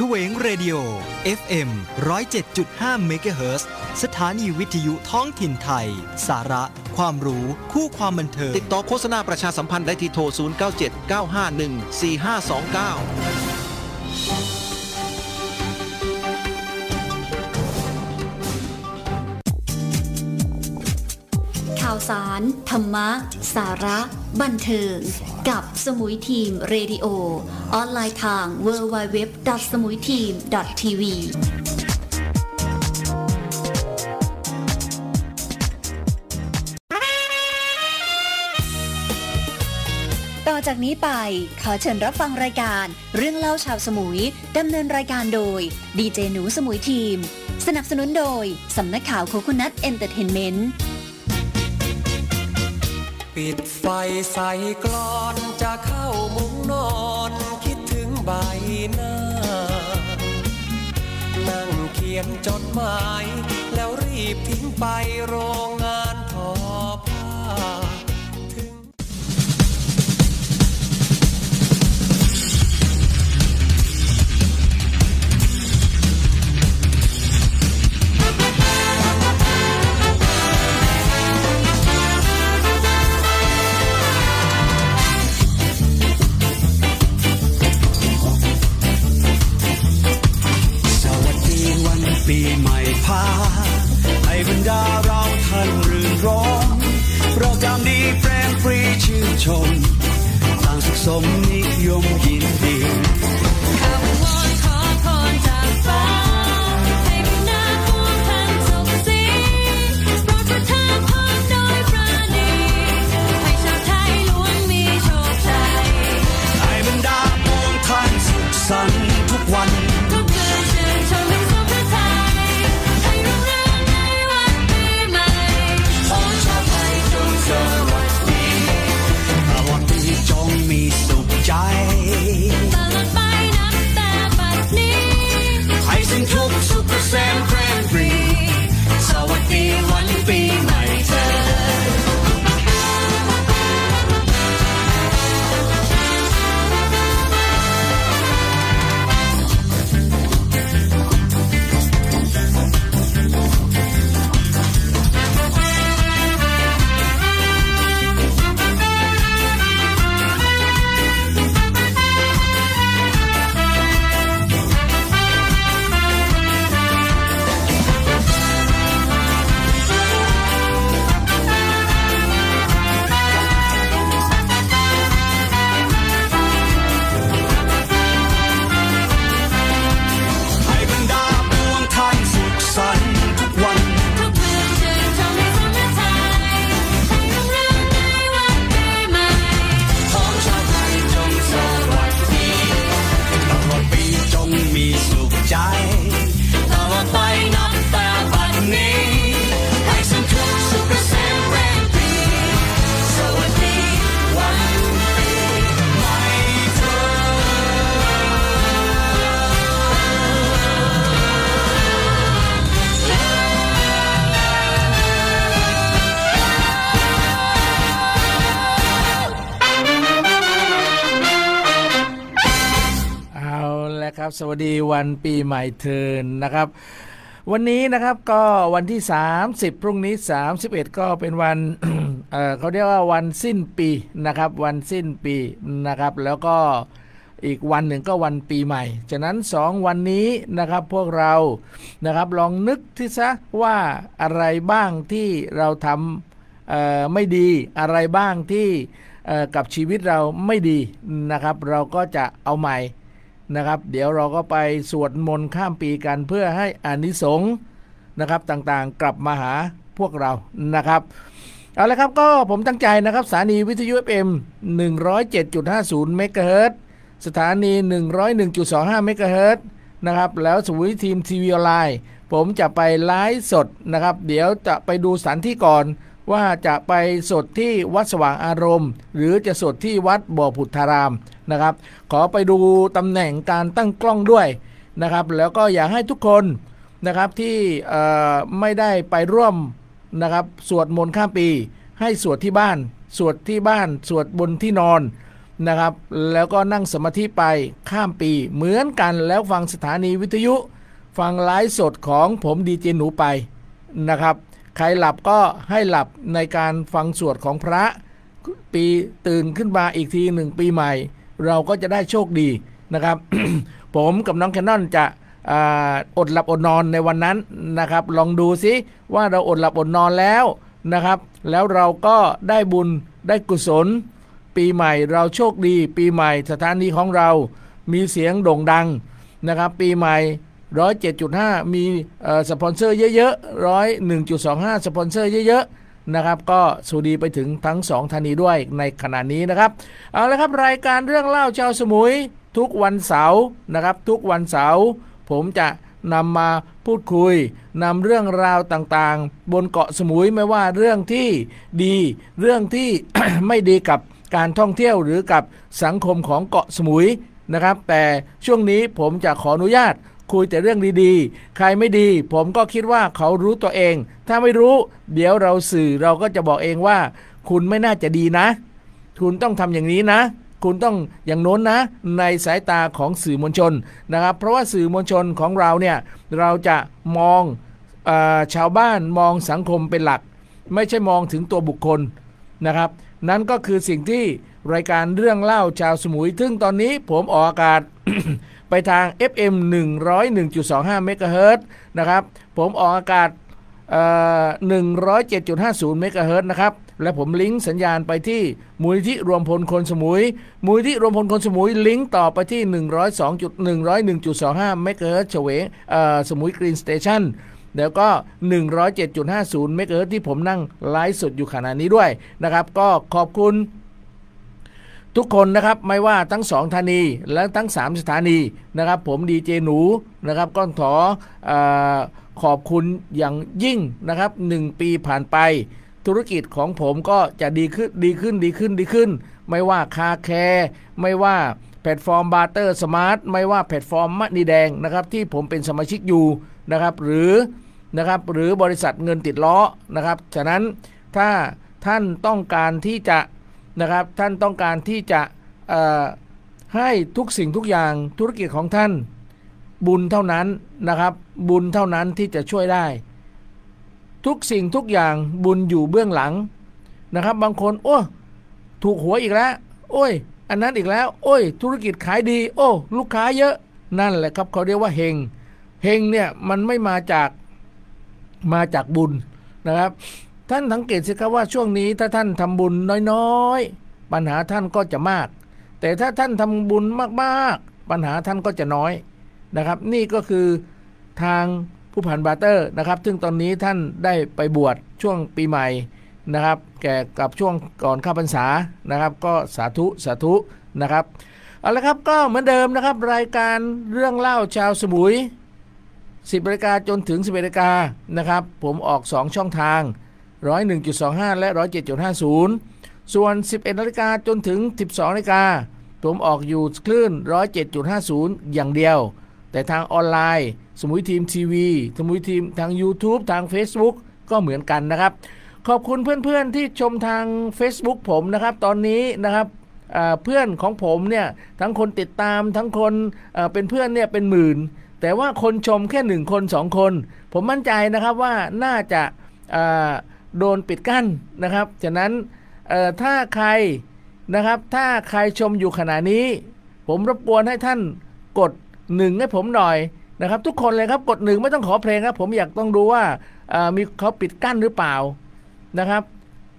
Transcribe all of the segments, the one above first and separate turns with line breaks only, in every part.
เฉวง Radio FM 107.5เมกะเฮิรตซ์สถานีวิทยุท้องถิ่นไทย สาระ ความรู้ คู่ความบันเทิง
ติดต่อโฆษณาประชาสัมพันธ์ได้ที่โทร 0979514529
ข่าวสาร ธรรมะ สาระ บันเทิง กับสมุยทีมเรดิโอ ออนไลน์ทาง w w w s m u i t e a m t v ต่อจากนี้ไปขอเชิญรับฟังรายการเรื่องเล่าชาวสมุยดำเนินรายการโดย ดีเจหนูสมุยทีม สนับสนุนโดยสำนักข่าว Coconut Entertainment
ปิดไฟใส่กลอนจะเข้ามุ้งนอนคิดถึงใบหน้า นั่งเขียนจดหมายแล้วรีบทิ้งไปโรงงาน
สวัสดีวันปีใหม่เทินนะ
ค
รั
บ
วันนี้นะ
ครับก็วันที่ 30 พรุ่งนี้ 31 ก็เป็นวันเเขาเรียกว่าวันสิ้นปีนะครับ วันสิ้นปีนะครับ แล้วก็อีกวันหนึ่งก็วันปีใหม่ ฉะนั้น 2 วันนี้นะครับพวกเรานะครับลองนึกที่ซะว่าอะไรบ้างที่เราทำไม่ดีอะไรบ้างที่กับชีวิตเราไม่ดีนะครับ เราก็จะเอาใหม่ นะครับ เดี๋ยวเราก็ไปสวดมนต์ข้ามปีกันเพื่อให้อานิสงส์นะครับต่างๆ กลับมาหาพวกเรานะครับเอาละครับก็ผมตั้งใจนะครับสถานีวิทยุ FM 107.50เมกะเฮิรตซ์สถานี 101.25เมกะเฮิรตซ์นะครับแล้วสมุยทีมทีวีออนไลน์ผมจะไปไลฟ์สดนะครับ เดี๋ยวจะไปดูสถานที่ก่อน ว่าจะไปสดที่วัดสว่างอารมณ์ หรือจะสดที่วัดบ่อผุทธาราม นะครับ ขอไปดูตำแหน่งการตั้งกล้องด้วยนะครับ แล้วก็อยากให้ทุกคนนะครับที่ไม่ได้ไปร่วมนะครับสวดมนต์ข้ามปี ให้สวดที่บ้าน สวดที่บ้าน สวดบนที่นอนนะครับ แล้วก็นั่งสมาธิไปข้ามปีเหมือนกันแล้วฟังสถานีวิทยุ ฟังไลฟ์สดของผมดีเจหนูไปนะครับ ใครหลับก็ให้หลับในการฟังสวดของพระปีตื่นขึ้นมาอีกทีหนึ่งปีใหม่ เราก็จะได้โชคดีนะครับ ผมกับน้องแคนนอนจะออดหลับอดนอนในวันนั้นนะครับ ลองดูซิว่าเราอดหลับอดนอนแล้วนะครับ แล้วเราก็ได้บุญได้กุศล ปีใหม่เราโชคดี ปีใหม่สถานีของเรามีเสียงโด่งดังนะครับ ปีใหม่ร้อยเจ็ดจุดห้ามีสปอนเซอร์เยอะๆร้อยหนึ่งจุดสองห้าสปอนเซอร์เยอะๆ นะครับก็สวัสดีไปถึงทั้งสองสถานีด้วยในขณะนี้นะครับเอาละครับรายการเรื่องเล่าชาวสมุยทุกวันเสาร์นะครับทุกวันเสาร์ผมจะนำมาพูดคุยนำเรื่องราวต่างๆ บนเกาะสมุยไม่ว่าเรื่องที่ดี เรื่องที่ ไม่ดีกับการท่องเที่ยวหรือกับสังคมของเกาะสมุยนะครับ แต่ช่วงนี้ผมจะขออนุญาต คุยแต่เรื่องดีๆ ใครไม่ดี ผมก็คิดว่าเขารู้ตัวเอง ถ้าไม่รู้ เดี๋ยวเราสื่อเราก็จะบอกเองว่า คุณไม่น่าจะดีนะ คุณต้องทำอย่างนี้นะ คุณต้องอย่างโน้นนะ ในสายตาของสื่อมวลชนนะครับ เพราะว่าสื่อมวลชนของเราเนี่ยเราจะมองอชาวบ้านมองสังคมเป็นหลัก ไม่ใช่มองถึงตัวบุคคลนะครับ นั่นก็คือสิ่งที่รายการเรื่องเล่าชาวสมุย ซึ่งตอนนี้ผมออกอากาศ ไปทาง FM 101.25เมกะเฮิรตซ์นะครับ ผมออกอากาศเอ่อ107.50เมกะเฮิรตซ์นะครับ และผมลิงก์สัญญาณไปที่มูลนิธิรวมพลคนสมุย มูลนิธิรวมพลคนสมุย ลิงก์ต่อไปที่ 102.101.25เมกะเฮิรตซ์เฉวงสมุย Green Stationแล้วก็ 107.50เมกะเฮิรตซ์ที่ผมนั่งไลฟ์สดอยู่ขณะนี้ด้วยนะครับ ก็ขอบคุณ ทุกคนนะครับไม่ว่าทั้งสองสถานีและทั้ง 3 สถานีนะครับ ผมดีเจหนูนะครับก็ขอเออขอบคุณอย่างยิ่งนะครับ 1 ปีผ่านไป ธุรกิจของผมก็จะดีขึ้นดีขึ้นดีขึ้นดีขึ้น ไม่ว่า Car Care ไม่ว่าแพลตฟอร์ม Barter Smart ไม่ว่าแพลตฟอร์มมณีแดงนะครับ ที่ผมเป็นสมาชิกอยู่นะครับ หรือนะครับหรือบริษัทเงินติดล้อนะครับฉะนั้นถ้าท่านต้องการที่จะ นะครับ ท่านต้องการที่จะให้ทุกสิ่งทุกอย่างธุรกิจของท่าน บุญเท่านั้นนะครับ บุญเท่านั้นที่จะช่วยได้ ทุกสิ่งทุกอย่างบุญอยู่เบื้องหลังนะครับ บางคนโอ้ถูกหวยอีกแล้ว โอ้ย อันนั้นอีกแล้ว โอ้ย ธุรกิจขายดี โอ้ ลูกค้าเยอะนั่นแหละครับเขาเรียกว่าเฮงเฮงเนี่ยมันไม่มาจากมาจากบุญนะครับ ท่านสังเกตสิครับว่าช่วงนี้ถ้าท่านทำบุญน้อยๆ ปัญหาท่านก็จะมาก แต่ถ้าท่านทำบุญมากๆ ปัญหาท่านก็จะน้อยนะครับ นี่ก็คือทางผู้ผ่านบาเตอร์นะครับ ซึ่งตอนนี้ท่านได้ไปบวชช่วงปีใหม่นะครับ แก่กับช่วงก่อนเข้าพรรษานะครับ ก็สาธุสาธุนะครับเอาละครับก็เหมือนเดิมนะครับ รายการเรื่องเล่าชาวสมุย 10นาฬิกาจนถึง 11นาฬิกานะครับ ผมออก 2 ช่องทาง 101.25 และ 107.50 ส่วน 11นาฬิกาจนถึง 12นาฬิกาผมออกอยู่คลื่น 107.50 อย่างเดียว แต่ทางออนไลน์ สมุยทีมทีวีสมุยทีมทาง YouTube ทาง Facebook ก็เหมือนกันนะครับ ขอบคุณเพื่อนๆที่ชมทาง Facebook ผมนะครับ ตอนนี้นะครับเพื่อนของผมเนี่ยทั้งคนติดตามทั้งคนเเป็นเพื่อนเนี่ยเป็นหมื่น แต่ว่าคนชมแค่หนึ่งคนสองคน ผมมั่นใจนะครับว่าน่าจะ โดนปิดกั้นนะครับฉะนั้นถ้าใครนะครับถ้าใครชมอยู่ขณะนี้ ผมรบกวนให้ท่านกดหนึ่งให้ผมหน่อยนะครับ ทุกคนเลยครับกดหนึ่งไม่ต้องขอเพลงครับ ผมอยากต้องดูว่ามีเขาปิดกั้นหรือเปล่านะครับ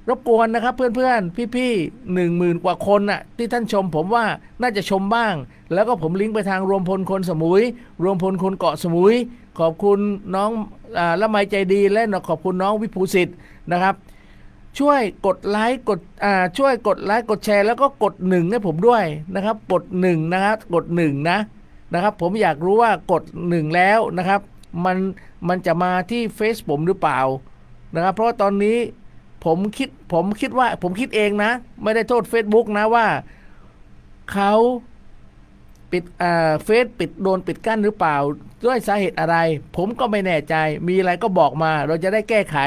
รบกวนนะครับเพื่อนๆ พี่ๆหนึ่งหมื่นกว่าคนน่ะที่ท่านชมผมว่าน่าจะชมบ้าง แล้วก็ผมลิงก์ไปทางรวมพลคนสมุย รวมพลคนเกาะสมุย ขอบคุณน้องอละไมใจดีและขอบคุณน้องวิภูสิทธิ์นะครับ ช่วยกดไลค์กดอ่าช่วยกดไลค์กดแชร์แล้วก็กดหนึ่งให้ผมด้วยนะครับ กดหนึ่งนะครับกดหนึ่งนะนะครับ ผมอยากรู้ว่ากดหนึ่งแล้วนะครับ มันมันจะมาที่เฟซผมหรือเปล่านะครับ เพราะว่าตอนนี้ผมคิดผมคิดว่าผมคิดเองนะ ไม่ได้โทษ Facebook นะว่าเขา ปิดอ่าเฟซปิดโดนปิดกั้นหรือเปล่า ด้วยสาเหตุอะไร ผมก็ไม่แน่ใจ มีอะไรก็บอกมา เราจะได้แก้ไข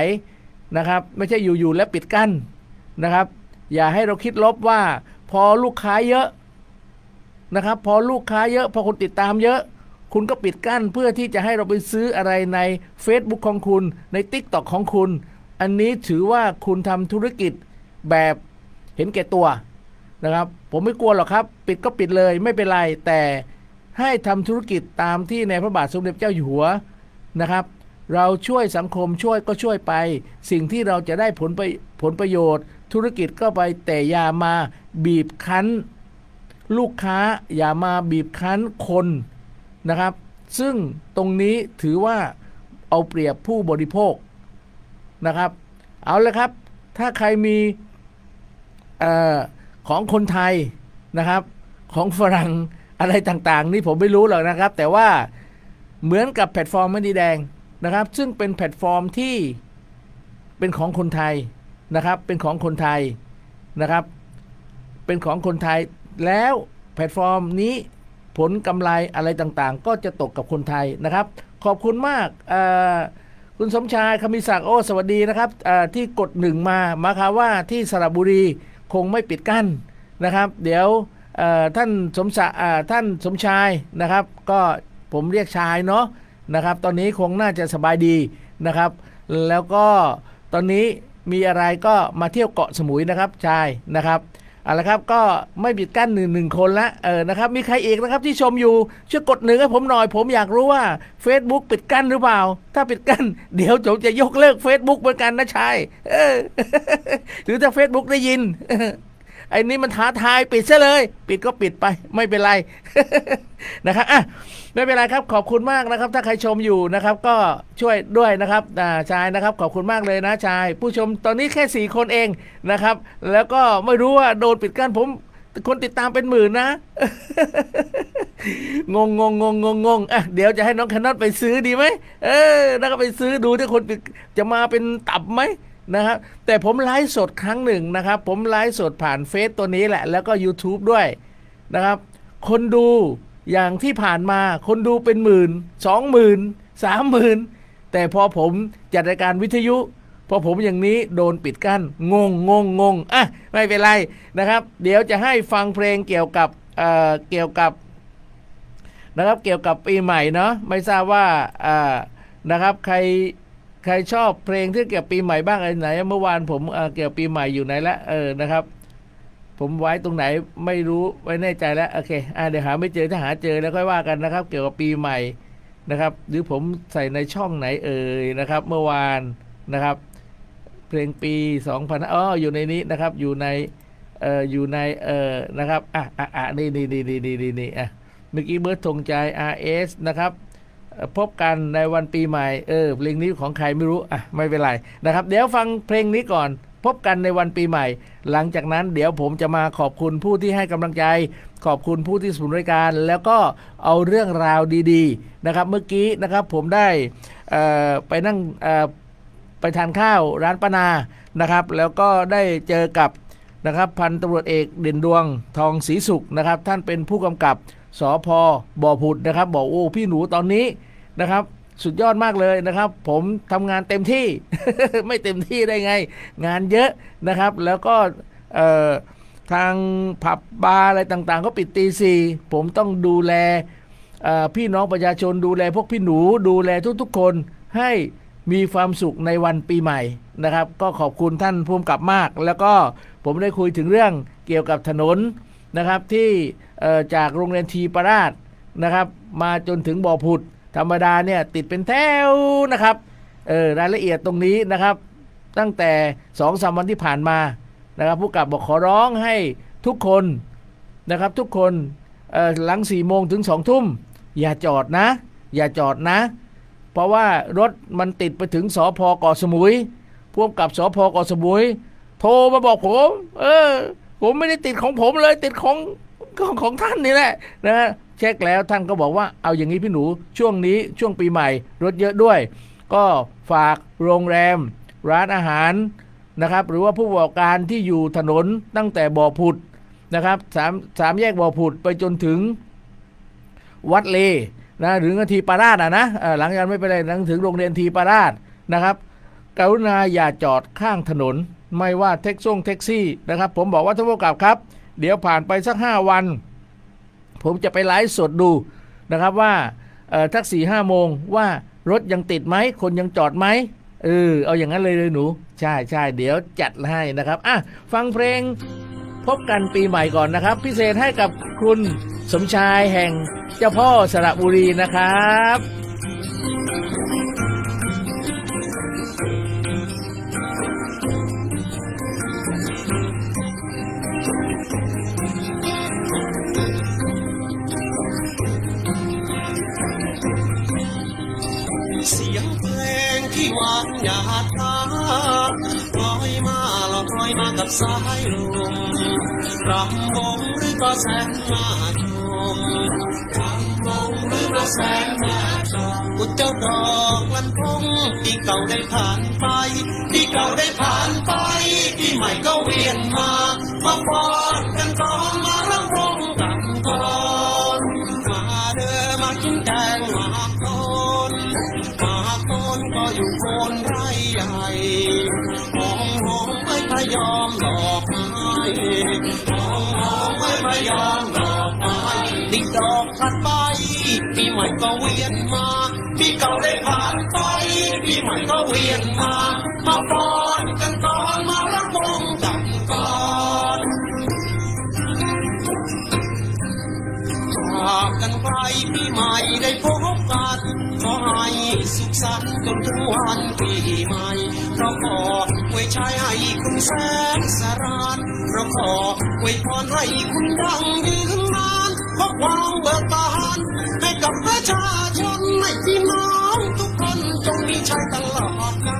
นะครับ ไม่ใช่อยู่ๆแล้วปิดกั้นนะครับ อย่าให้เราคิดลบว่า พอลูกค้าเยอะนะครับ พอลูกค้าเยอะ พอคนติดตามเยอะ คุณก็ปิดกั้นเพื่อที่จะให้เราไปซื้ออะไรใน Facebook ของคุณใน Tik t o อกของคุณ อันนี้ถือว่าคุณทำธุรกิจแบบเห็นแก่ตัว นะครับ ผมไม่กลัวหรอกครับ ปิดก็ปิดเลยไม่เป็นไร แต่ให้ทำธุรกิจตามที่ในพระบาทสมเด็จเจ้าอยู่หัวนะครับ เราช่วยสังคมช่วยก็ช่วยไป สิ่งที่เราจะได้ผลไปผลประโยชน์ ธุรกิจก็ไปแต่อย่ามาบีบคั้น ลูกค้าอย่ามาบีบคั้นคนนะครับ ซึ่งตรงนี้ถือว่าเอาเปรียบผู้บริโภคนะครับ เอาละครับ ถ้าใครมีเออ ของคนไทยนะครับ ของฝรั่งอะไรต่างๆ นี่ผมไม่รู้หรอกนะครับ แต่ว่าเหมือนกับแพลตฟอร์มไม่ดีแดงนะครับ ซึ่งเป็นแพลตฟอร์มที่เป็นของคนไทยนะครับ เป็นของคนไทยนะครับ เป็นของคนไทยแล้วแพลตฟอร์มนี้ผลกำไรอะไรต่างๆ ก็จะตกกับคนไทยนะครับ ขอบคุณมากคุณสมชายคำมิศักดิ์โอ้สวัสดีนะครับที่กดหนึ่งมามาครับว่าที่สระบุรี คงไม่ปิดกั้นนะครับ เดี๋ยวท่านสมศักดิ์ท่านสมชายนะครับ ก็ผมเรียกชายเนาะนะครับ ตอนนี้คงน่าจะสบายดีนะครับ แล้วก็ตอนนี้มีอะไรก็มาเที่ยวเกาะสมุยนะครับชายนะครับ เอาละครับก็ไม่ปิดกั้นหนึ่งหนึ่งคนละเออนะครับมีใครอีกนะครับที่ชมอยู่ช่วยกดหนึ่งให้ผมหน่อย ผมอยากรู้ว่า Facebook ปิดกั้นหรือเปล่า ถ้าปิดกั้น เดี๋ยวผมจะยกเลิก Facebook เหมือนกันนะชายเออหรือถ้า Facebook ได้ยินไอ้นี่มันท้าทายปิดซะเลย ปิดก็ปิดไป ไม่เป็นไรนะครับอะ ไม่เป็นไรครับขอบคุณมากนะครับ ถ้าใครชมอยู่นะครับ ก็ช่วยด้วยนะครับาชายนะครับ ขอบคุณมากเลยนะชาย ผู้ชมตอนนี้แค่สี่คนเองนะครับ แล้วก็ไม่รู้ว่าโดนปิดกั้นผมคนติดตามเป็นหมื่นนะ งงงงงงงงงอะเดี๋ยวจะให้น้องแคนนอนไปซื้อดีไหมเออ แล้วก็ไปซื้อดูที่คนจะมาเป็นตับไหมนะครับ แต่ผมไลฟ์สดครั้งหนึ่งนะครับ ผมไลฟ์สดผ่านเฟซตัวนี้แหละ แล้วก็ YouTube ด้วยนะครับ คนดู อย่างที่ผ่านมาคนดูเป็นหมื่นสองหมื่นสามหมื่นแต่พอผมจัดรายการวิทยุพอผมอย่างนี้โดนปิดกั้นงงงงงงอะไม่เป็นไรนะครับ เดี๋ยวจะให้ฟังเพลงเกี่ยวกับเอ่อเกี่ยวกับนะครับเกี่ยวกับปีใหม่เนาะไม่ทราบว่าอ่านะครับใครใครชอบเพลงที่เกี่ยวกับปีใหม่บ้างอะไรไหน เมื่อวานผมเอ่อเกี่ยวกับปีใหม่อยู่ไหนละเออนะครับ ผมไว้ตรงไหนไม่รู้ไม่แน่ใจแล้วโอเคอ่าเดี๋ยวหาไม่เจอถ้าหาเจอแล้วค่อยว่ากันนะครับ เกี่ยวกับปีใหม่นะครับ หรือผมใส่ในช่องไหนเอ่ยนะครับ เมื่อวานนะครับ เพลงปี 2000อ๋ออยู่ในนี้นะครับอยู่ในเอ่ออยู่ในเอ่อนะครับอะอะอะนี่นี่นี่นี่นี่นี่นี่อะเมื่อกี้เบิร์ดธงใจ RS นะครับพบกันในวันปีใหม่เออเพลงนี้ของใครไม่รู้อะไม่เป็นไรนะครับ เดี๋ยวฟังเพลงนี้ก่อน พบกันในวันปีใหม่ หลังจากนั้นเดี๋ยวผมจะมาขอบคุณผู้ที่ให้กำลังใจ ขอบคุณผู้ที่สนับสนุนรายการ แล้วก็เอาเรื่องราวดีๆนะครับ เมื่อกี้นะครับผมได้ไปนั่งไปทานข้าวร้านปนานะครับ แล้วก็ได้เจอกับนะครับพันตำรวจเอกเด่นดวงทองศรีสุขนะครับ ท่านเป็นผู้กำกับสอพอบ่อผุดนะครับ บอกโอ้พี่หนูตอนนี้นะครับ สุดยอดมากเลยนะครับ ผมทำงานเต็มที่ ไม่เต็มที่ได้ไง งานเยอะนะครับ แล้วก็ทางผับบาร์อะไรต่างๆ ก็ปิดตีสี่ผมต้องดูแลพี่น้องประชาชนดูแลพวกพี่หนูดูแลทุกๆ คนให้มีความสุขในวันปีใหม่นะครับ ก็ขอบคุณท่านผู้กำกับมาก แล้วก็ผมได้คุยถึงเรื่องเกี่ยวกับถนนนะครับที่จากโรงเรียนทีประราชนะครับ มาจนถึงบ่อผุด ธรรมดาเนี่ยติดเป็นแถวนะครับเออรายละเอียดตรงนี้นะครับ ตั้งแต่สองสามวันที่ผ่านมานะครับ ผู้กับบอกขอร้องให้ทุกคนนะครับทุกคนหลังสี่โมงถึงสองทุ่มอย่าจอดนะ อย่าจอดนะ เพราะว่ารถมันติดไปถึงสอพเกาะสมุยพ่วงกับสอพเกาะสมุย โทรมาบอกผม เออ ผมไม่ได้ติดของผมเลยติดของของของท่านนี่แหละนะ เช็คแล้วท่านก็บอกว่าเอาอย่างนี้พี่หนูช่วงนี้ช่วงปีใหม่รถเยอะด้วย ก็ฝากโรงแรม ร้านอาหารนะครับ หรือว่าผู้ประกอบการที่อยู่ถนนตั้งแต่บ่อผุดนะครับสามสามแยกบ่อผุดไปจนถึงวัดเลนะหรือทีปาราดอะนะหลังจากไม่เป็นไรหลังถึงโรงเรียนทีปาราดนะครับกรุณาอย่าจอดข้างถนน ไม่ว่าแท็กซ่งแท็กซี่นะครับ ผมบอกว่าท่านผู้กำกับครับ เดี๋ยวผ่านไปสักห้าวัน ผมจะไปไลฟ์สดดูนะครับว่าทักสี่ห้าโมงว่ารถยังติดไหมคนยังจอดไหมเออเอาอย่างนั้นเลยเลยหนู ใช่ใช่เดี๋ยวจัดให้นะครับอะฟังเพลงพบกันปีใหม่ก่อนนะครับ พิเศษให้กับคุณสมชายแห่งเจ้าพ่อสระบุรีนะครับ
สายลมรำวงหรือก็แสงมาชมรำวงหรือก็แสงมาชมอุจจาดอกลันพงที่เก่าได้ผ่านไป ที่เก่าได้ผ่านไป ที่ใหม่ก็เวียนมา มาปอดกันต่อนมารำวง ยอมดอกไม้ติดดอกพัดไปปีใหม่ก็เวียนมาปีเก่าได้ผ่านไปปีใหม่ก็เวียนมา มาปอนกันก่อนมารับวงกันก่อนจากกันไปปีใหม่ได้พบ กันขอให้สุขสันต์จนถึงวันปีใหม่เราขอไว้ใช้ให้คุณแสนสรานเราขอไว้พรให้คุณดังยืนนานขอความเบิกบานให้กับประชาชนให้พี่น้องทุกคนจงมีชัยตลอดกาล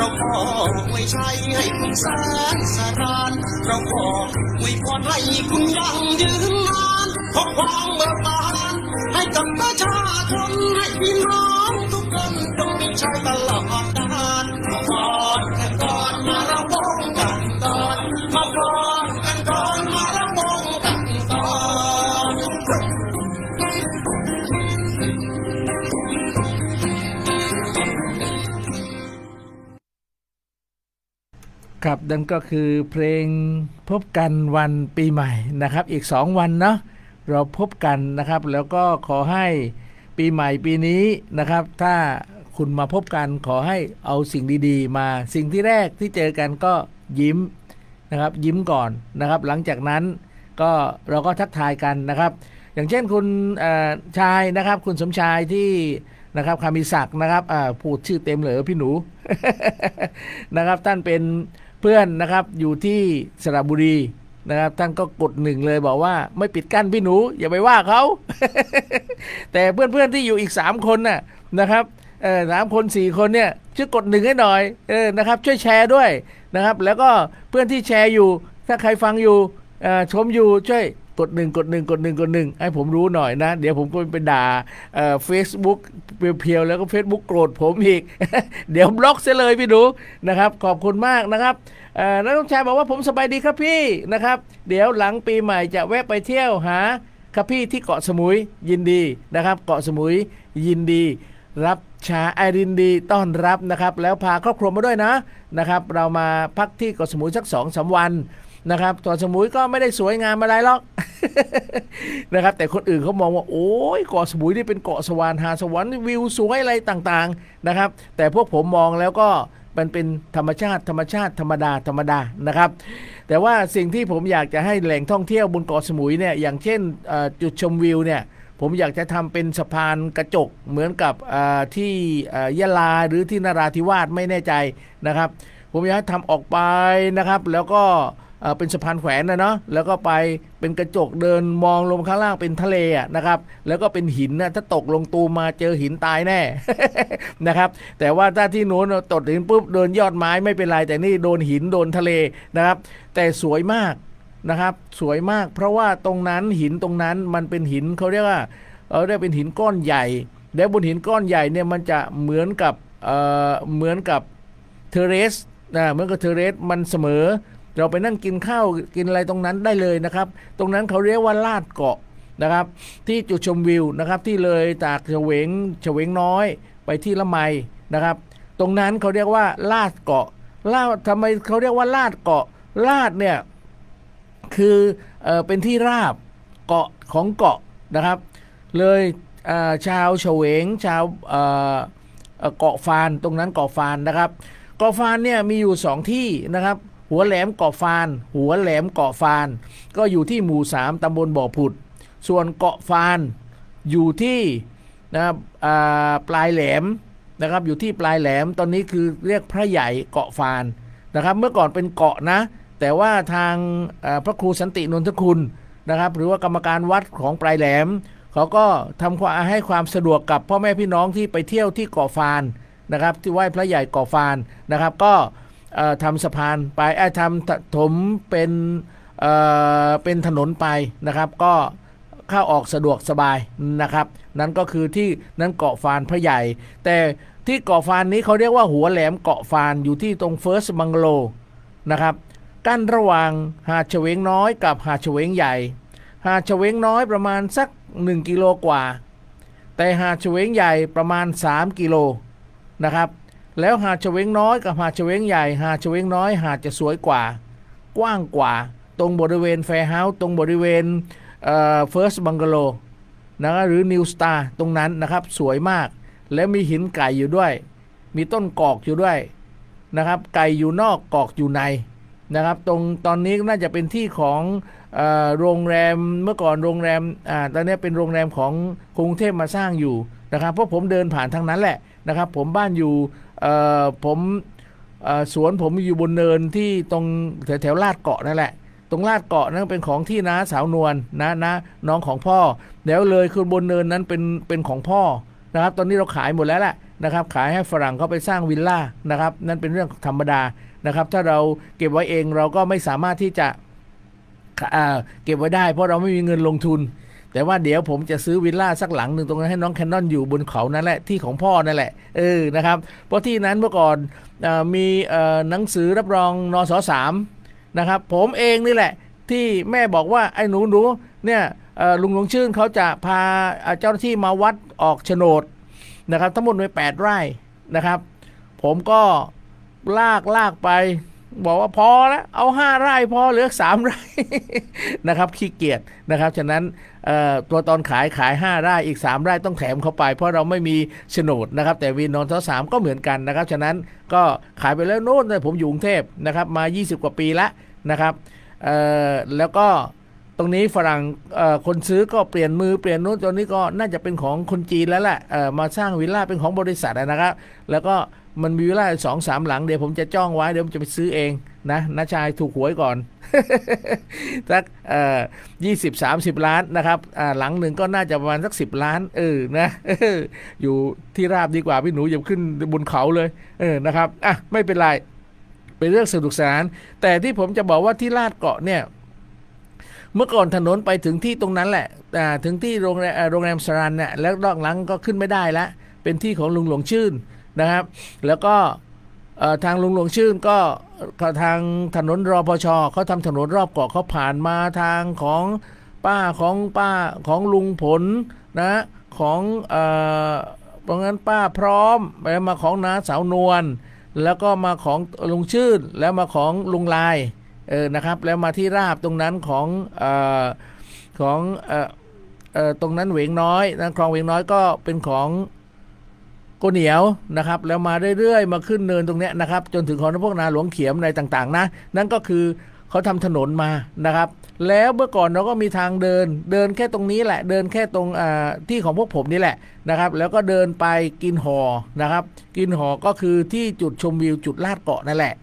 เราขอไว้ใช้ให้คุณแสนสรานเราขอไว้พรให้คุณยังยืนนานขอความเบิกบานให้กับประชาชนให้พี่น้องทุกคนต้องมีชัยตลอด
ครับนั่นก็คือเพลงพบกันวันปีใหม่นะครับ อีก 2 วันเนาะเราพบกันนะครับ แล้วก็ขอให้ปีใหม่ปีนี้นะครับ ถ้าคุณมาพบกันขอให้เอาสิ่งดีๆ มาสิ่งที่แรกที่เจอกันก็ยิ้มนะครับ ยิ้มก่อนนะครับ หลังจากนั้นก็เราก็ทักทายกันนะครับ อย่างเช่นคุณชายนะครับ คุณสมชายที่นะครับคามิศักดิ์นะครับอ่าพูดชื่อเต็มเลยพี่หนูนะครับ ท่านเป็น เพื่อนนะครับอยู่ที่สระบุรีนะครับท่านก็กดหนึ่งเลยบอกว่าไม่ปิดกั้นพี่หนู อย่าไปว่าเขา แต่เพื่อนๆที่อยู่อีกสามคนน่ะนะครับสามคนสี่คนเนี่ยช่วยกดหนึ่งให้หน่อยเออนะครับ ช่วยแชร์ด้วยนะครับ แล้วก็เพื่อนที่แชร์อยู่ ถ้าใครฟังอยู่ชมอยู่ช่วย กดหนึ่งกดหนึ่งกดหนึ่งกดหนึ่งให้ผมรู้หน่อยนะ เดี๋ยวผมก็ไปด่าเฟซบุ๊กเพียวๆแล้วก็ Facebook โกรธผมอีก เดี๋ยวบล็อกเสียเลยพี่ดูนะครับ ขอบคุณมากนะครับนักต้องชายบอกว่าผมสบายดีครับพี่นะครับ เดี๋ยวหลังปีใหม่จะแวะไปเที่ยวหาครับพี่ที่เกาะสมุยยินดีนะครับ เกาะสมุยยินดี รับชาไอรินดีต้อนรับนะครับ แล้วพาครอบครัวมาด้วยนะนะครับ เรามาพักที่เกาะสมุยสักสองสามวัน นะครับเกาะสมุยก็ไม่ได้สวยงามอะไรหรอกนะครับ แต่คนอื่นเขามองว่า โอ้ยเกาะสมุยนี่เป็นเกาะสวรรค์หาสวรรค์วิวสวยอะไรต่างๆนะครับ แต่พวกผมมองแล้วก็มันเป็นธรรมชาติธรรมชาติธรรมดาธรรมดานะครับ แต่ว่าสิ่งที่ผมอยากจะให้แหล่งท่องเที่ยวบนเกาะสมุยเนี่ยอย่างเช่นจุดชมวิวเนี่ยผมอยากจะทำเป็นสะพานกระจกเหมือนกับที่ยะลาหรือที่นราธิวาสไม่แน่ใจนะครับ ผมอยากให้ทำออกไปนะครับ แล้วก็ เอ่อเป็นสะพานแขวนนะเนาะแล้วก็ไปเป็นกระจกเดินมองลงข้างล่างเป็นทะเลอะนะครับ แล้วก็เป็นหินนะถ้าตกลงตูมาเจอหินตายแน่นะครับ แต่ว่าถ้าที่โน้นตดหินปุ๊บโดนยอดไม้ไม่เป็นไรแต่นี่โดนหินโดนทะเลนะครับ แต่สวยมากนะครับ สวยมาก เพราะว่าตรงนั้นหินตรงนั้นมันเป็นหินเขาเรียกว่าเออได้เป็นหินก้อนใหญ่แล้วบนหินก้อนใหญ่เนี่ยมันจะเหมือนกับเอ่อเหมือนกับเทเรสนะเหมือนกับเทเรสมันเสมอ เราไปนั่งกินข้าวกินอะไรตรงนั้นได้เลยนะครับ ตรงนั้นเขาเรียกว่าลาดเกาะนะครับ ที่จุดชมวิวนะครับที่เลยจากเฉวงเฉวงน้อยไปที่ละไมนะครับ ตรงนั้นเขาเรียกว่าลาดเกาะลาดทำไมเขาเรียกว่าลาดเกาะลาดเนี่ยคือเออเป็นที่ราบเกาะของเกาะนะครับ เลยเชาวเฉวงชาวเอ่อเอ่อเกาะฟานตรงนั้นเกาะฟานนะครับ เกาะฟานเนี่ยมีอยู่สองที่นะครับ หัวแหลมเกาะฟาน หัวแหลมเกาะฟาน ก็อยู่ที่หมู่สามตำบลบ่อผุด ส่วนเกาะฟานอยู่ที่นะครับปลายแหลมนะครับอยู่ที่ปลายแหลมตอนนี้คือเรียกพระใหญ่เกาะฟานนะครับ เมื่อก่อนเป็นเกาะนะ แต่ว่าทางพระครูสันตินนทคุณนะครับ หรือว่ากรรมการวัดของปลายแหลมเขาก็ทำความให้ความสะดวกกับพ่อแม่พี่น้องที่ไปเที่ยวที่เกาะฟานนะครับ ที่ไหว้พระใหญ่เกาะฟานนะครับ ก็ ทำสะพานไปทำถมเป็นเป็นถนนไปนะครับ ก็เข้าออกสะดวกสบายนะครับ นั่นก็คือที่นั่นเกาะฟานพระใหญ่ แต่ที่เกาะฟานนี้เขาเรียกว่าหัวแหลมเกาะฟานอยู่ที่ตรงเฟิร์สบังโลนะครับกั้นระหว่างหาดเฉวงน้อยกับหาดเฉวงใหญ่ หาดเฉวงน้อยประมาณสัก 1 กิโลกว่า แต่หาดเฉวงใหญ่ประมาณ 3 กิโลนะครับ แล้วหาดเฉวงน้อยกับหาดเฉวงใหญ่หาดเฉวงน้อยหาดจะสวยกว่า กว้างกว่า ตรงบริเวณ Fair House ตรงบริเวณเฟิร์สบังก l โลนะครับหรือ New Star ตรงนั้นนะครับสวยมาก แล้วมีหินไก่อยู่ด้วย มีต้นกอกอยู่ด้วยนะครับ ไก่อยู่นอกกอกอยู่ในนะครับ ตรงตอนนี้น่าจะเป็นที่ของโรงแรมเมื่อก่อนโรงแรมอตอนนี้เป็นโรงแรมของกรุงเทพมาสร้างอยู่นะครับ เพราะผมเดินผ่านทางนั้นแหละนะครับ ผมบ้านอยู่ ผมสวนผมอยู่บนเนินที่ตรงแถวแถวลาดเกาะนั่นแหละ ตรงลาดเกาะนั้นเป็นของที่น้าสาวนวลนะนะน้องของพ่อ แล้วเลยคือบนเนินนั้นเป็นเป็นของพ่อนะครับ ตอนนี้เราขายหมดแล้วแหละนะครับ ขายให้ฝรั่งเขาไปสร้างวิลล่านะครับ นั่นเป็นเรื่องธรรมดานะครับ ถ้าเราเก็บไว้เองเราก็ไม่สามารถที่จะเก็บไว้ได้ เพราะเราไม่มีเงินลงทุน แต่ว่าเดี๋ยวผมจะซื้อวิลล่าสักหลังหนึ่งตรงนั้นให้น้องแคนนอนอยู่บนเขานั่นแหละที่ของพ่อนั่นแหละเออนะครับเพราะที่นั้นเมื่อก่อนอามีหนังสือรับรองนสสามนะครับผมเองนี่แหละ ที่แม่บอกว่าไอ้หนูหนูเนี่ยลุงหลวงชื่นเขาจะพาเอ่อเจ้าหน้าที่มาวัดออกโฉนดนะครับ ทั้งหมดไปแปดไร่นะครับ ผมก็ลากลากไป บอกว่าพอแล้วเอาห้าไร่พอเหลือสามไร่นะครับขี้เกียจนะครับฉะนั้นตัวตอนขายขายห้าไร่อีกสามไร่ต้องแถมเข้าไป เพราะเราไม่มีโฉนดนะครับ แต่วีนนทสามก็เหมือนกันนะครับ ฉะนั้นก็ขายไปแล้วโน้นเลยผมอยู่กรุงเทพนะครับมา 20 กว่าปีละนะครับแล้วก็ตรงนี้ฝรั่งคนซื้อก็เปลี่ยนมือเปลี่ยนโน้นตอนนี้ก็น่าจะเป็นของคนจีนแล้วแหละมาสร้างวิลล่าเป็นของบริษัทนะครับ แล้วก็ มันมีวิลล่าสองสามหลังเดี๋ยวผมจะจ้องไว้เดี๋ยวผมจะไปซื้อเองนะน้าชายถูกหวยก่อนสักยี่สิบสามสิบล้านนะครับหลังหนึ่งก็น่าจะประมาณสักสิบล้านเออนะอยู่ที่ราบดีกว่าพี่หนูอย่าขึ้นบนเขาเลยเออนะครับอะไม่เป็นไรเป็นเรื่องสนุกสนาน แต่ที่ผมจะบอกว่าที่ลาดเกาะเนี่ยเมื่อก่อนถนนไปถึงที่ตรงนั้นแหละอ่าถึงที่โรงแรมโรงแรมสรันเนี่ยแล้วดอกหลังก็ขึ้นไม่ได้ละเป็นที่ของลุงหลวงชื่น นะครับ แล้วก็ทางลุงหลวงชื่นก็ทางถนนรอพชเขาทำถนนรอบเกาะเขาผ่านมาทางของป้าของป้าของลุงผลนะของเอ่อเพราะงั้นป้าพร้อมแล้วมาของน้าสาวนวลแล้วก็มาของลุงชื่นแล้วมาของลุงลายเออนะครับ แล้วมาที่ราบตรงนั้นของเอ่อของออเอ่อตรงนั้นเหวงน้อยนะคลองเหวงน้อยก็เป็นของ โกเหนียวนะครับ แล้วมาเรื่อยๆ มาขึ้นเนินตรงนี้นะครับ จนถึงของพวกนาหลวงเขียมอะไรต่างๆ นะ นั่นก็คือเขาทำถนนมานะครับ แล้วเมื่อก่อนเราก็มีทางเดิน เดินแค่ตรงนี้แหละ เดินแค่ตรงที่ของพวกผมนี่แหละนะครับ แล้วก็เดินไปกินหอนะครับ กินหอก็คือที่จุดชมวิวจุดลาดเกาะนั่นแหละ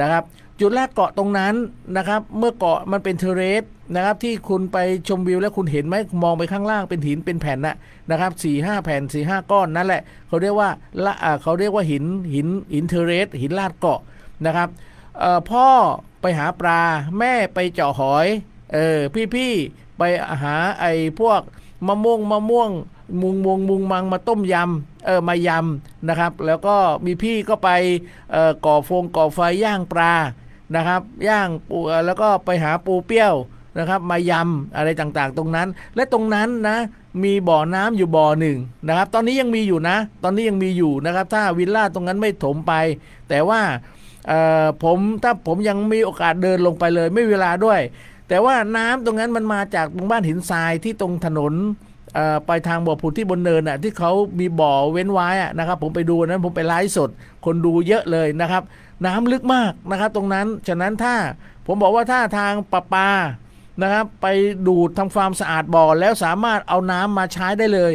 นะครับ จุดแรกเกาะตรงนั้นนะครับ เมื่อเกาะมันเป็นเทเรสนะครับ ที่คุณไปชมวิวแล้วคุณเห็นไหมมองไปข้างล่างเป็นหินเป็นแผ่นนะนะครับสี่ห้าแผ่นสี่ห้าก้อนนั่นแหละเขาเรียกว่าละเขาเรียกว่าหินหินหินเทเรสหินลาดเกาะนะครับพ่อไปหาปลาแม่ไปเจาะหอยเออพี่ๆไปหาไอ้พวกมะม่วงมะม่วงมุงมุงมุงมังมาต้มยำเออมายำนะครับ แล้วก็มีพี่ก็ไปก่อฟงก่อไฟย่างปลา นะครับ ย่างปูแล้วก็ไปหาปูเปี้ยวนะครับ มายำอะไรต่างๆ ตรงนั้น และตรงนั้นนะมีบ่อน้ำอยู่บ่อหนึ่งนะครับ ตอนนี้ยังมีอยู่นะ ตอนนี้ยังมีอยู่นะครับ ถ้าวิลล่าตรงนั้นไม่ถมไป แต่ว่าเอ่อผมถ้าผมยังมีโอกาสเดินลงไปเลย ไม่เวลาด้วย แต่ว่าน้ำตรงนั้นมันมาจากตรงบ้านหินทรายที่ตรงถนนเอ่อไปทางบ่อผุดที่บนเนินอะที่เขามีบ่อเว้นไว้อะนะครับ ผมไปดูนั้นผมไปไลฟ์สด คนดูเยอะเลยนะครับ น้ำลึกมากนะครับ ตรงนั้นฉะนั้นถ้าผมบอกว่าถ้าทางประปานะครับ ไปดูดทำความสะอาดบ่อแล้วสามารถเอาน้ำมาใช้ได้เลย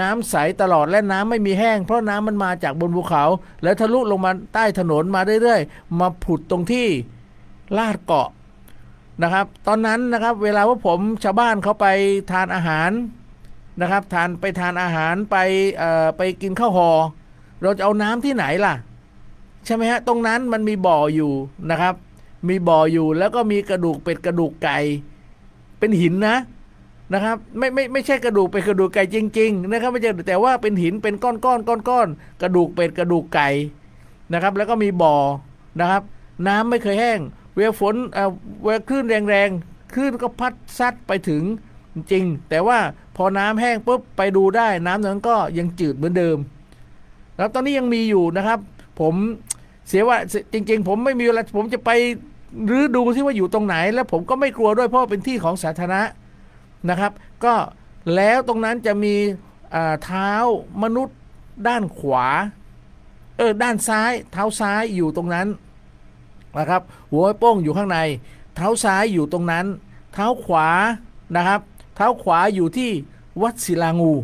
น้ำใสตลอดและน้ำไม่มีแห้ง เพราะน้ำมันมาจากบนภูเขา แล้วทะลุลงมาใต้ถนนมาเรื่อยๆ มาผุดตรงที่ลาดเกาะนะครับ ตอนนั้นนะครับเวลาว่าผมชาวบ้านเขาไปทานอาหารนะครับทานไปทานอาหารไปเอ่อไปกินข้าวหอ เราจะเอาน้ำที่ไหนล่ะ ใช่ไหมฮะ ตรงนั้นมันมีบ่ออยู่นะครับ มีบ่ออยู่แล้วก็มีกระดูกเป็ดกระดูกไก่ เป็นหินนะนะครับไม่ไม่ไม่ใช่กระดูกเป็ดกระดูกไก่จริง ๆ นะครับไม่ใช่แต่ว่าเป็นหินเป็นก้อนก้อนก้อนก้อนกระดูกเป็ดกระดูกไก่นะครับ แล้วก็มีบ่อนะครับ น้ำไม่เคยแห้ง เวลาฝนเอ่อเวลาคลื่นแรงๆคลื่นก็พัดซัดไปถึงจริง แต่ว่าพอน้ำแห้งปุ๊บไปดูได้ น้ำนั้นก็ยังจืดเหมือนเดิม แล้วตอนนี้ยังมีอยู่นะครับ ผม เสียว่าจริง ๆ ผมไม่มีเวลาผมจะไปหรือดูที่ว่าอยู่ตรงไหน แล้วผมก็ไม่กลัวด้วยเพราะเป็นที่ของสาธารณะนะครับ ก็แล้วตรงนั้นจะมีเท้ามนุษย์ด้านขวา เออด้านซ้ายเท้าซ้ายอยู่ตรงนั้นนะครับ หัวโป้งอยู่ข้างใน เท้าซ้ายอยู่ตรงนั้น เท้าขวานะครับ เท้าขวาอยู่ที่วัดศิลางู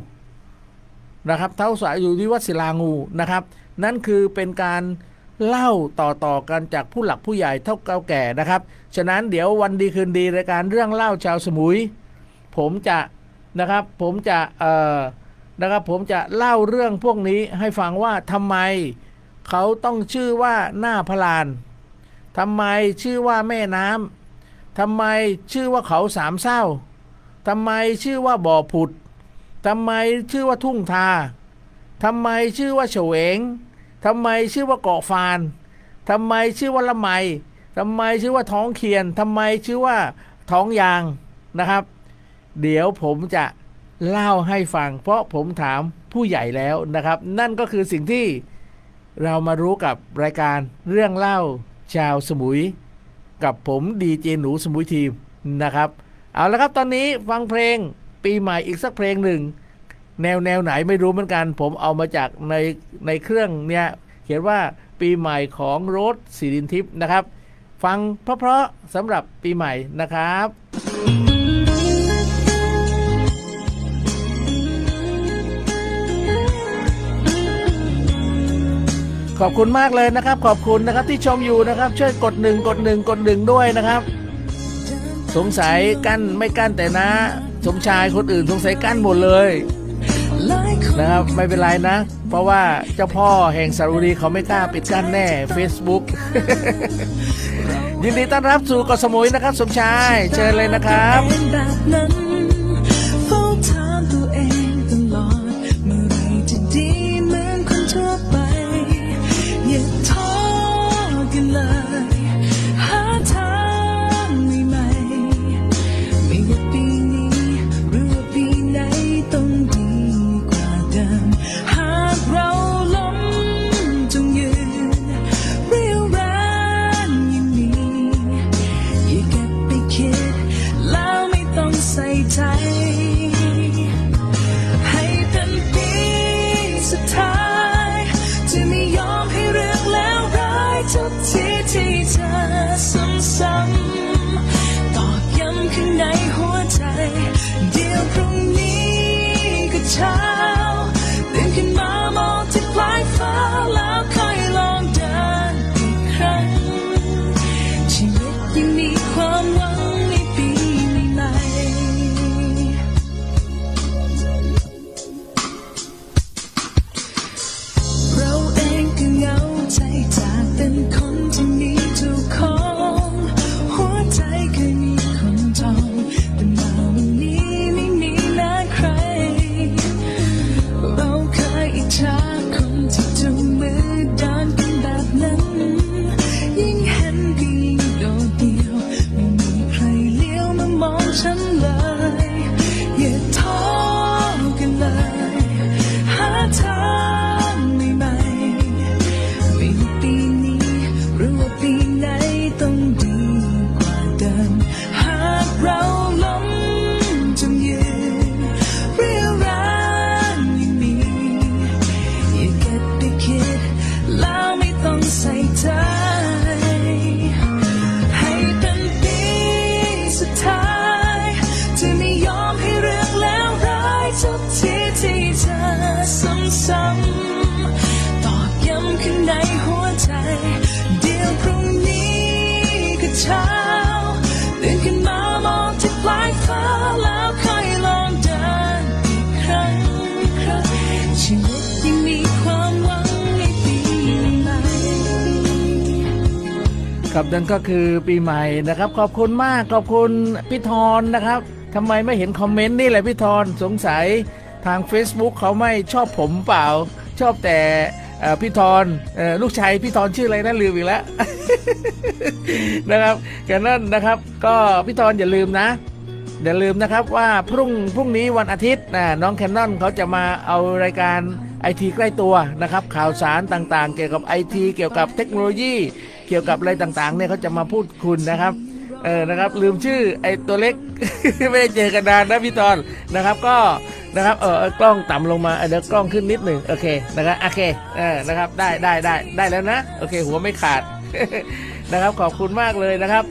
นะครับ เท้าขวายอยู่ที่วัดศิลางูนะครับ นั่นคือเป็นการ เล่าต่อๆกันจากผู้หลักผู้ใหญ่เท่าเก่าแก่นะครับ ฉะนั้นเดี๋ยววันดีคืนดีรายการเรื่องเล่าชาวสมุย ผมจะนะครับผมจะเอ่อนะครับผมจะเล่าเรื่องพวกนี้ให้ฟังว่าทำไมเขาต้องชื่อว่าหน้าพลานทำไมชื่อว่าแม่น้ำทำไมชื่อว่าเขาสามเศร้าทำไมชื่อว่าบ่อผุดทำไมชื่อว่าทุ่งทาทำไมชื่อว่าเฉวง ทำไมชื่อว่าเกาะฟานทำไมชื่อว่าละไมทำไมชื่อว่าท้องเคียนทำไมชื่อว่าท้องยางนะครับ เดี๋ยวผมจะเล่าให้ฟัง เพราะผมถามผู้ใหญ่แล้วนะครับ นั่นก็คือสิ่งที่เรามารู้กับรายการเรื่องเล่าชาวสมุย กับผมดีเจหนูสมุยทีมนะครับ เอาละครับตอนนี้ฟังเพลงปีใหม่อีกสักเพลงหนึ่ง แนวแนวไหนไม่รู้เหมือนกัน ผมเอามาจากในในเครื่องเนี่ย เขียนว่าปีใหม่ของโรสสิรินทิพย์นะครับ ฟังเพราะๆสำหรับปีใหม่นะครับขอบคุณมากเลยนะครับ ขอบคุณนะครับที่ชมอยู่นะครับ ช่วยกดหนึ่งกดหนึ่งกดหนึ่งด้วยนะครับ สงสัยกั้นไม่กั้นแต่นะ สมชายคนอื่นสงสัยกั้นหมดเลย นะครับไม่เป็นไรนะ เพราะว่าเจ้าพ่อแห่งสารุรีเขาไม่กล้าปิดกั้นแน่ Facebook ยินดีต้อนรับสู่กสมุยนะครับ สมชาย เชิญเลยนะครับ
ครับ
นั่นก็คือปีใหม่นะครับ ขอบคุณมากขอบคุณพี่ธรนนะครับทำไมไม่เห็นคอมเมนต์นี่แหละพี่ธรสงสัยทาง Facebook เขาไม่ชอบผมเปล่า ชอบแต่พี่ธรเอ่อลูกชายพี่ธรชื่ออะไรนะลืมอีกแล้วนะครับกันนั่นนะครับ ก็พี่ธรอย่าลืมนะอย่าลืมนะครับว่าพรุ่งพรุ่งนี้วันอาทิตย์นะน้องแคนนอนเขาจะมาเอารายการไอทีใกล้ตัวนะครับ ข่าวสารต่างๆ เกี่ยวกับไอทีเกี่ยวกับเทคโนโลยี เกี่ยวกับอะไรต่างๆเนี่ยเขาจะมาพูดคุณนะครับเออนะครับลืมชื่อไอตัวเล็ก ไม่ได้เจอกันนานนะพี่ตอนนะครับก็นะครับเออกล้องต่ำลงมาเดี๋ยวกล้องขึ้นนิดหนึ่งโอเคนะครับโอเคเออนะครับได้ได้ได้ได้แล้วนะโอเค หัวไม่ขาดนะครับขอบคุณมากเลยนะครับ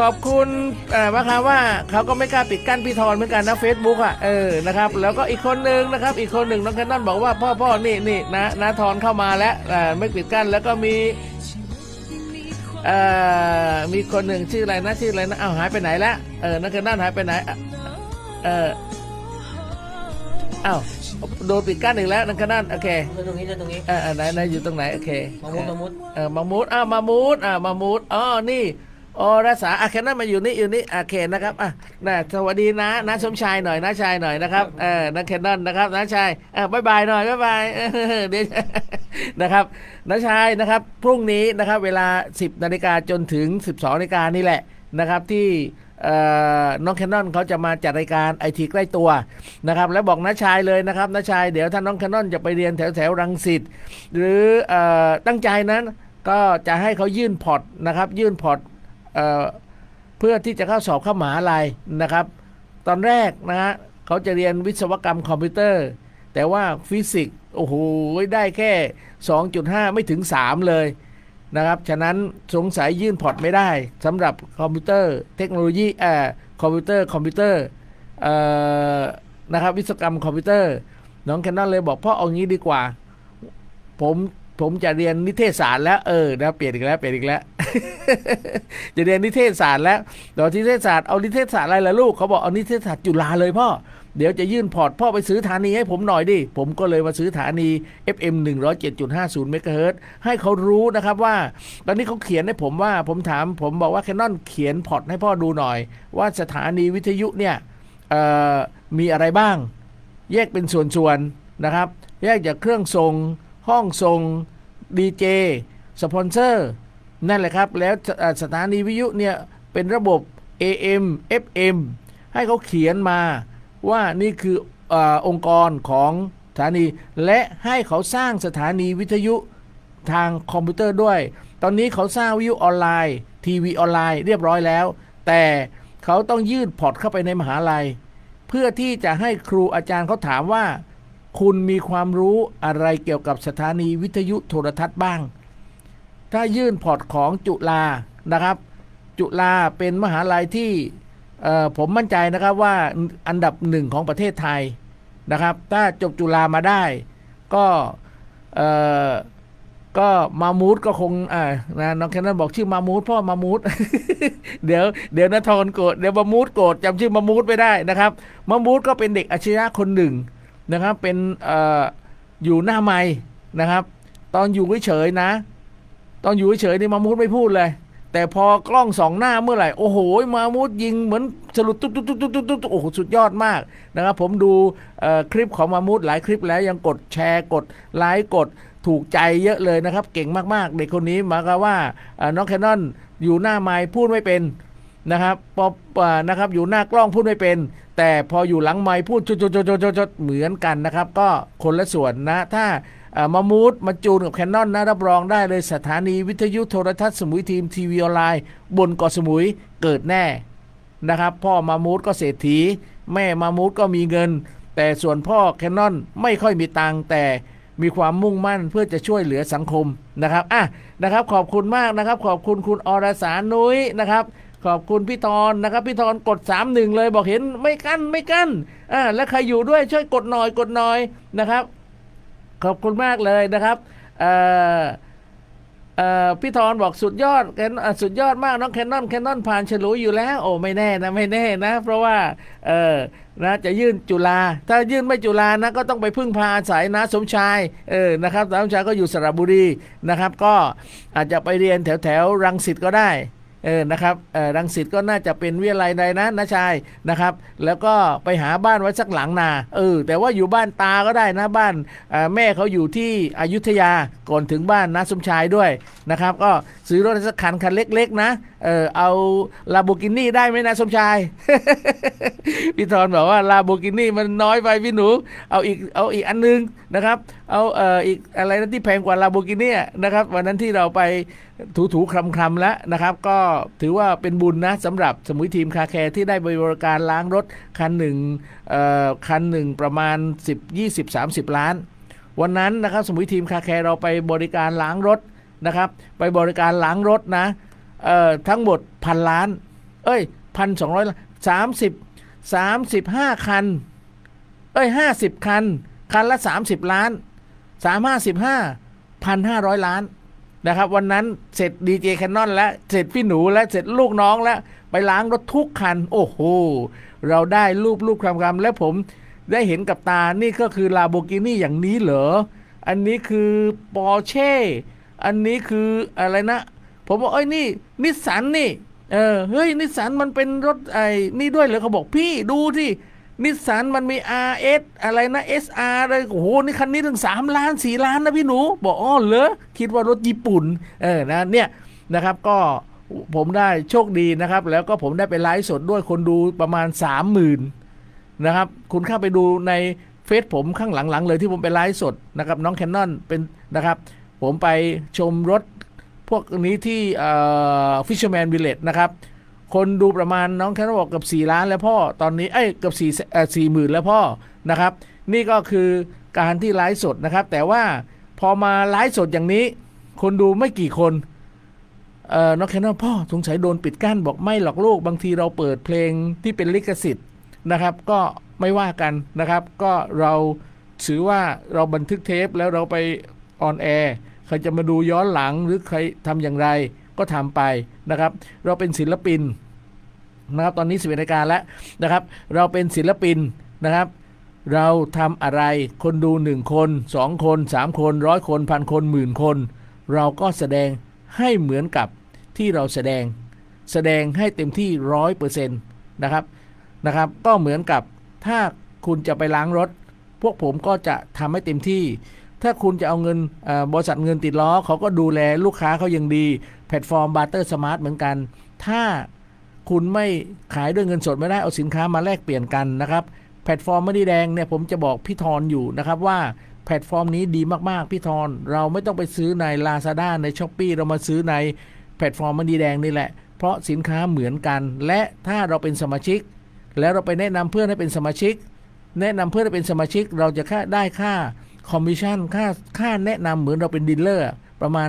ขอบคุณเออว่าครับว่าเขาก็ไม่กล้าปิดกั้นพี่ธรเหมือนกันนะเฟซบุ๊กอะเออนะครับแล้วก็อีกคนหนึ่งนะครับ อีกคนหนึ่งน้องแคนนอนบอกว่าพ่อพ่อนี่นี่นะนาธรเข้ามาแล้วอ่ไม่ปิดกั้นแล้วก็มี เอ่อมีคนหนึ่งชื่ออะไรนะชื่ออะไรนะอ้าวหายไปไหนละเออน้องแคนนอนหายไปไหนอะเอออ้าวโดนปิดกั้นอีกแล้วน้องแคนนอนโอเค
ตรงนี้ตรงนี้
เออเออไหนไหนอยู่ตรงไหนโอเค
มามุดมามุด
เออมามูดอ่ามามูดอ่ามามูดอ๋อนี่ อรสาอาแคนนั่นมาอยู่นี่อยู่นี่อาเคนนะครับอะนะสวัสดีนะนะสมชายหน่อยนะชายหน่อยนะครับเออนะแคนนอนนะครับนะชายเออบายบายหน่อยบายบายเออเดี๋ยวนะครับนะชายนะครับพรุ่งนี้นะครับเวลา 10นาฬิกาจนถึง 12นาฬิกานี่แหละนะครับที่น้องแคนนอนเขาจะมาจัดรายการไอทีใกล้ตัวนะครับแล้วบอกน้าชายเลยนะครับน้าชายเดี๋ยวถ้าน้องแคนนอนจะไปเรียนแถวแถวรังสิตหรืออตั้งใจนั้นก็จะให้เขายื่นพอร์ตนะครับยื่นพอร์ต เเพื่อที่จะเข้าสอบเข้ามหาลัยนะครับ ตอนแรกนะฮะเขาจะเรียนวิศวกรรมคอมพิวเตอร์ แต่ว่าฟิสิกส์โอ้โหได้แค่ 2.5 ไม่ถึง 3 เลยนะครับ ฉะนั้นสงสัยยื่นพอร์ตไม่ได้สำหรับคอมพิวเตอร์เทคโนโลยีเอ่อคอมพิวเตอร์คอมพิวเตอร์เอ่อนะครับวิศวกรรมคอมพิวเตอร์ น้องแคนนอนเลยบอกพ่อเอางี้ดีกว่า ผม ผมจะเรียนนิเทศศาสตร์แล้วเออนะเปลี่ยนอีกแล้วเปลี่ยนอีกแล้ว จะเรียนนิเทศศาสตร์แล้วเดี๋ยวนิเทศศาสตร์เอานิเทศศาสตร์อะไรล่ะลูกเขาบอกเอานิเทศศาสตร์จุฬาเลยพ่อเดี๋ยวจะยื่นพอร์ตพ่อไปซื้อสถานีให้ผมหน่อยดิ ผมก็เลยมาซื้อสถานี FM 107.50เมกะเฮิรตซ์ให้เขารู้นะครับว่า ตอนนี้เขาเขียนให้ผมว่าผมถามผมบอกว่าแคนนอนเขียนพอร์ตให้พ่อดูหน่อย ว่าสถานีวิทยุเนี่ยมีอะไรบ้าง แยกเป็นส่วนๆนะครับ แยกจากเครื่องส่ง ห้องส่งดีเจสปอนเซอร์นั่นแหละครับ แล้วสถานีวิทยุเนี่ยเป็นระบบ AM FM ให้เขาเขียนมาว่านี่คือเอ่อองค์กรของสถานี และให้เขาสร้างสถานีวิทยุทางคอมพิวเตอร์ด้วย ตอนนี้เขาสร้างวิทยุออนไลน์ทีวีออนไลน์เรียบร้อยแล้ว แต่เขาต้องยื่นพอร์ตเข้าไปในมหาลัย เพื่อที่จะให้ครูอาจารย์เขาถามว่า คุณมีความรู้อะไรเกี่ยวกับสถานีวิทยุโทรทัศน์บ้าง ถ้ายื่นพอร์ตของจุฬานะครับ จุฬาเป็นมหาลัยที่ผมมั่นใจนะครับว่าอันดับหนึ่งของประเทศไทยนะครับ ถ้าจบจุฬามาได้ ก็ก็มามูดก็คงอ่านะน้องแคนนอนบอกชื่อมามูดพ่อมามูดเดี๋ยวเดี๋ยวนะทอนโกรธเดี๋ยวมามูดโกรธจำชื่อมามูดไม่ได้นะครับมามูดก็เป็นเด็กอัจฉริยะคนหนึ่ง นะครับเป็นออยู่หน้าไม้นะครับ ตอนอยู่เฉยๆนะ ตอนอยู่เฉยๆนี่มามูดไม่พูดเลย แต่พอกล้องสองหน้าเมื่อไหร่โอ้โหมามูดยิงเหมือนสลุดตุ๊ดตุ๊ดตุ๊ดตุ๊ดตุ๊ดตุ๊ดโอ้โหสุดยอดมากนะครับ ผมดูคลิปของมามูดหลายคลิปแล้วยังกดแชร์กดไลค์กดถูกใจเยอะเลยนะครับ เก่งมากๆ เด็กคนนี้หมายความว่าน้องแคนนอนอยู่หน้าไมค์พูดไม่เป็นนะครับพออ่านะครับอยู่หน้ากล้องพูดไม่เป็น แต่พออยู่หลังไมค์พูดจดจดจดจดจดเหมือนกันนะครับ ก็คนละส่วนนะ ถ้ามามูดมาจูนกับแคนนอนนะรับรองได้เลยสถานีวิทยุโทรทัศน์สมุยทีมทีวีออนไลน์ บนเกาะสมุยเกิดแน่นะครับพ่อมามูดก็เศรษฐี แม่มามูดก็มีเงิน แต่ส่วนพ่อแคนนอนไม่ค่อยมีตังแต่มีความมุ่งมั่นเพื่อจะช่วยเหลือสังคมนะครับอะนะครับ ขอบคุณมากนะครับ ขอบคุณคุณอรสานุ้ยนะครับ ขอบคุณพี่ธรนนะครับ พี่ธรกด3ามหนึ่งเลยบอกเห็นไม่กั้นไม่กั้นอ่าแล้วใครอยู่ด้วยช่วยกดหน่อยกดหน่อยนะครับ ขอบคุณมากเลยนะครับเอ่อพี่ธรบอกสุดยอดแคนสุดยอดมากน้องแคนนอนแคนนอนผ่านฉลุอยู่แล้วโอ้ไม่แน่นะไม่แน่นะ เพราะว่าเออนะจะยื่นจุฬาถ้ายื่นไม่จุฬานะก็ต้องไปพึ่งพาอาศัยนะสมชายเออนะครับสมชายก็อยู่สระบุรีนะครับ ก็อาจจะไปเรียนแถวแถวรังสิตก็ได้ เออนะครับเออรังสิตก็น่าจะเป็นวิทยาลัยใดนะนะชายนะครับ แล้วก็ไปหาบ้านไว้สักหลังนาเออแต่ว่าอยู่บ้านตาก็ได้นะบ้านแม่เขาอยู่ที่อยุธยาก่อนถึงบ้านนะสมชายด้วยนะครับ ก็ซื้อรถสักคันคันเล็ก ๆ นะ เออเอาลาโบกินี่ได้ไหมนะสมชาย พี่ธรบอกว่าลาโบกินี่มันน้อยไปพี่หนู เอาอีกเอาอีกอันนึงนะครับ เอาเอ่ออีกอะไรนะที่แพงกว่าลาโบกินี่นะครับ วันนั้นที่เราไปถูถูคลำคลำๆแล้วนะครับ ก็ถือว่าเป็นบุญนะสำหรับสมุยทีม Car Care ที่ได้บริการล้างรถคันหนึ่งเออคันหนึ่งประมาณ 10 20 30 ล้าน วันนั้นนะครับสมุยทีม Car Care เราไปบริการล้างรถนะครับ ไปบริการล้างรถนะ เอ่อทั้งหมดพันล้าน เอ้ยพันสองร้อยสามสิบสามสิบห้าคัน เอ้ยห้าสิบคัน คันละสามสิบล้านสามห้าสิบห้าพันห้าร้อยล้านนะครับ วันนั้นเสร็จดีเจแคนนอนแล้วเสร็จพี่หนูแล้วเสร็จลูกน้องแล้ว ไปล้างรถทุกคัน โอ้โห เราได้รูปรูปคำคำและผมได้เห็นกับตา นี่ก็คือลาโบกินี่อย่างนี้เหรอ อันนี้คือปอร์เช่ อันนี้คืออะไรนะ ผมบอกเอ้ยนี่นิสสันนี่เออเฮ้ยนิสสันมันเป็นรถไอ้นี่ด้วยเหรอเขาบอกพี่ดูที่นิสสันมันมี RS อะไรนะ SR อะไรโอ้โหนี่คันนี้ถึงสามล้านสี่ล้านนะพี่หนู บอกอ๋อเหรอคิดว่ารถญี่ปุ่นเออนะเนี่ยนะครับก็ผมได้โชคดีนะครับ แล้วก็ผมได้ไปไลฟ์สดด้วยคนดูประมาณสามหมื่นนะครับ คุณเข้าไปดูในเฟซผมข้างหลังๆเลยที่ผมไปไลฟ์สดนะครับน้องแคนนอนเป็นนะครับ ผมไปชมรถ พวกนี้ที่ฟิชเชอร์แมนวิลเลจนะครับคนดูประมาณน้องแคนนอนบอกเกือบ4ล้านแล้วพ่อตอนนี้เอ้ยเกือบ4เอ่อสี่หมื่นแล้วพ่อนะครับ นี่ก็คือการที่ไลฟ์สดนะครับ แต่ว่าพอมาไลฟ์สดอย่างนี้ คนดูไม่กี่คนเอ่อน้องแคนนอนพ่อสงสัยโดนปิดกั้นบอกไม่หรอกลูกบางทีเราเปิดเพลงที่เป็นลิขสิทธิ์นะครับ ก็ไม่ว่ากันนะครับ ก็เราถือว่าเราบันทึกเทปแล้วเราไปออนแอร์ ครจะมาดูย้อนหลังหรือใครทำอย่างไรก็ทำไปนะครับ เราเป็นศิลปินนะครับตอนนี้สิบเอ็ดนาฬิกาแล้วนะครับ เราเป็นศิลปินนะครับ เราทำอะไรคนดูหนึ่งคนสองคนสามคนร้อยคนพันคนหมื่นคน เราก็แสดงให้เหมือนกับที่เราแสดง แสดงให้เต็มที่ร้อยเปอร์เซ็นต์นะครับนะครับ ก็เหมือนกับถ้าคุณจะไปล้างรถ พวกผมก็จะทำให้เต็มที่ ถ้าคุณจะเอาเงินบริษัทเงินติดล้อเขาก็ดูแลลูกค้าเขายังดี แพลตฟอร์มบาร์เตอร์สมาร์ทเหมือนกัน ถ้าคุณไม่ขายด้วยเงินสดไม่ได้เอาสินค้ามาแลกเปลี่ยนกันนะครับ แพลตฟอร์มมันดีแดงเนี่ยผมจะบอกพี่ทอนอยู่นะครับว่าแพลตฟอร์มนี้ดีมากๆพี่ทอนเราไม่ต้องไปซื้อใน Lazada ใน Shopee เรามาซื้อในแพลตฟอร์มมันดีแดงนี่แหละ เพราะสินค้าเหมือนกัน และถ้าเราเป็นสมาชิก แล้วเราไปแนะนำเพื่อนให้เป็นสมาชิก แนะนำเพื่อนให้เป็นสมาชิก เราจะค่าได้ค่า คอมมิชชั่นค่าค่าแนะนำเหมือนเราเป็นดีลเลอร์ประมาณ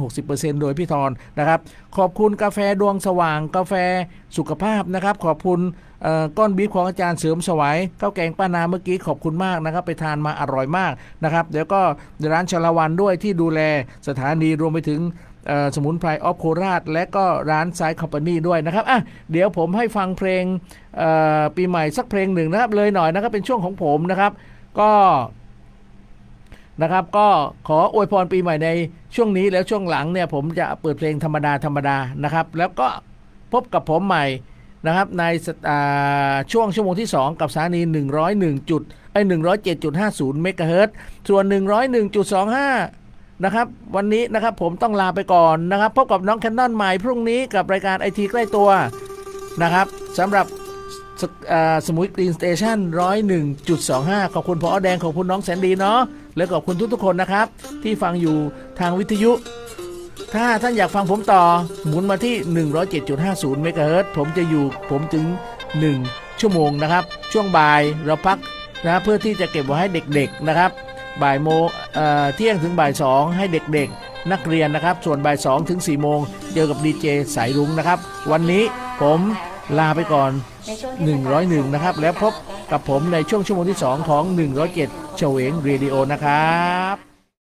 50-60%โดยพี่ทอนนะครับ ขอบคุณกาแฟดวงสว่างกาแฟสุขภาพนะครับ ขอบคุณก้อนบีฟของอาจารย์เสริมสวัยข้าวแกงป้านาเมื่อกี้ขอบคุณมากนะครับ ไปทานมาอร่อยมากนะครับเดี๋ยวก็ร้านชลวันด้วยที่ดูแลสถานีรวมไปถึงสมุนไพรออฟโคราช และก็ร้านไซคอมพานีด้วยนะครับอะเดี๋ยวผมให้ฟังเพลงปีใหม่สักเพลงหนึ่งนะครับ เลยหน่อยนะครับเป็นช่วงของผมนะครับ ก็ นะครับ ก็ขออวยพรปีใหม่ในช่วงนี้แล้วช่วงหลังเนี่ย ผมจะเปิดเพลงธรรมดาธรรมดานะครับ แล้วก็พบกับผมใหม่นะครับ ในช่วงชั่วโมงที่ 2 กับสถานี 101จุดไอ้107.50เมกะเฮิรตส่วน 101.25 นะครับ วันนี้นะครับผมต้องลาไปก่อนนะครับ พบกับน้องแคนนอนใหม่พรุ่งนี้กับรายการไอทีใกล้ตัวนะครับสำหรับสมุย Green Station 101.25ขอบคุณพ่อแดง ขอบคุณน้องแสนดีเนาะ และขอบคุณทุกๆคนนะครับ ที่ฟังอยู่ทางวิทยุ ถ้าท่านอยากฟังผมต่อ หมุนมาที่ 107.50เมกะเฮิรตผมจะอยู่ผมถึง 1 ชั่วโมงนะครับ ช่วงบ่ายเราพักนะเพื่อที่จะเก็บไว้ให้เด็กๆนะครับ บ่ายโมงเอ่อเที่ยงถึงบ่ายสองให้เด็กๆ นักเรียนนะครับ ส่วนบ่ายสองถึง4โมงเจอกับดีเจสายรุ้งนะครับ วันนี้ผมลาไปก่อน 101 นะครับ แล้วพบกับผมในช่วงชั่วโมงที่ 2 ของ 107เฉวงเรดิโอนะครับ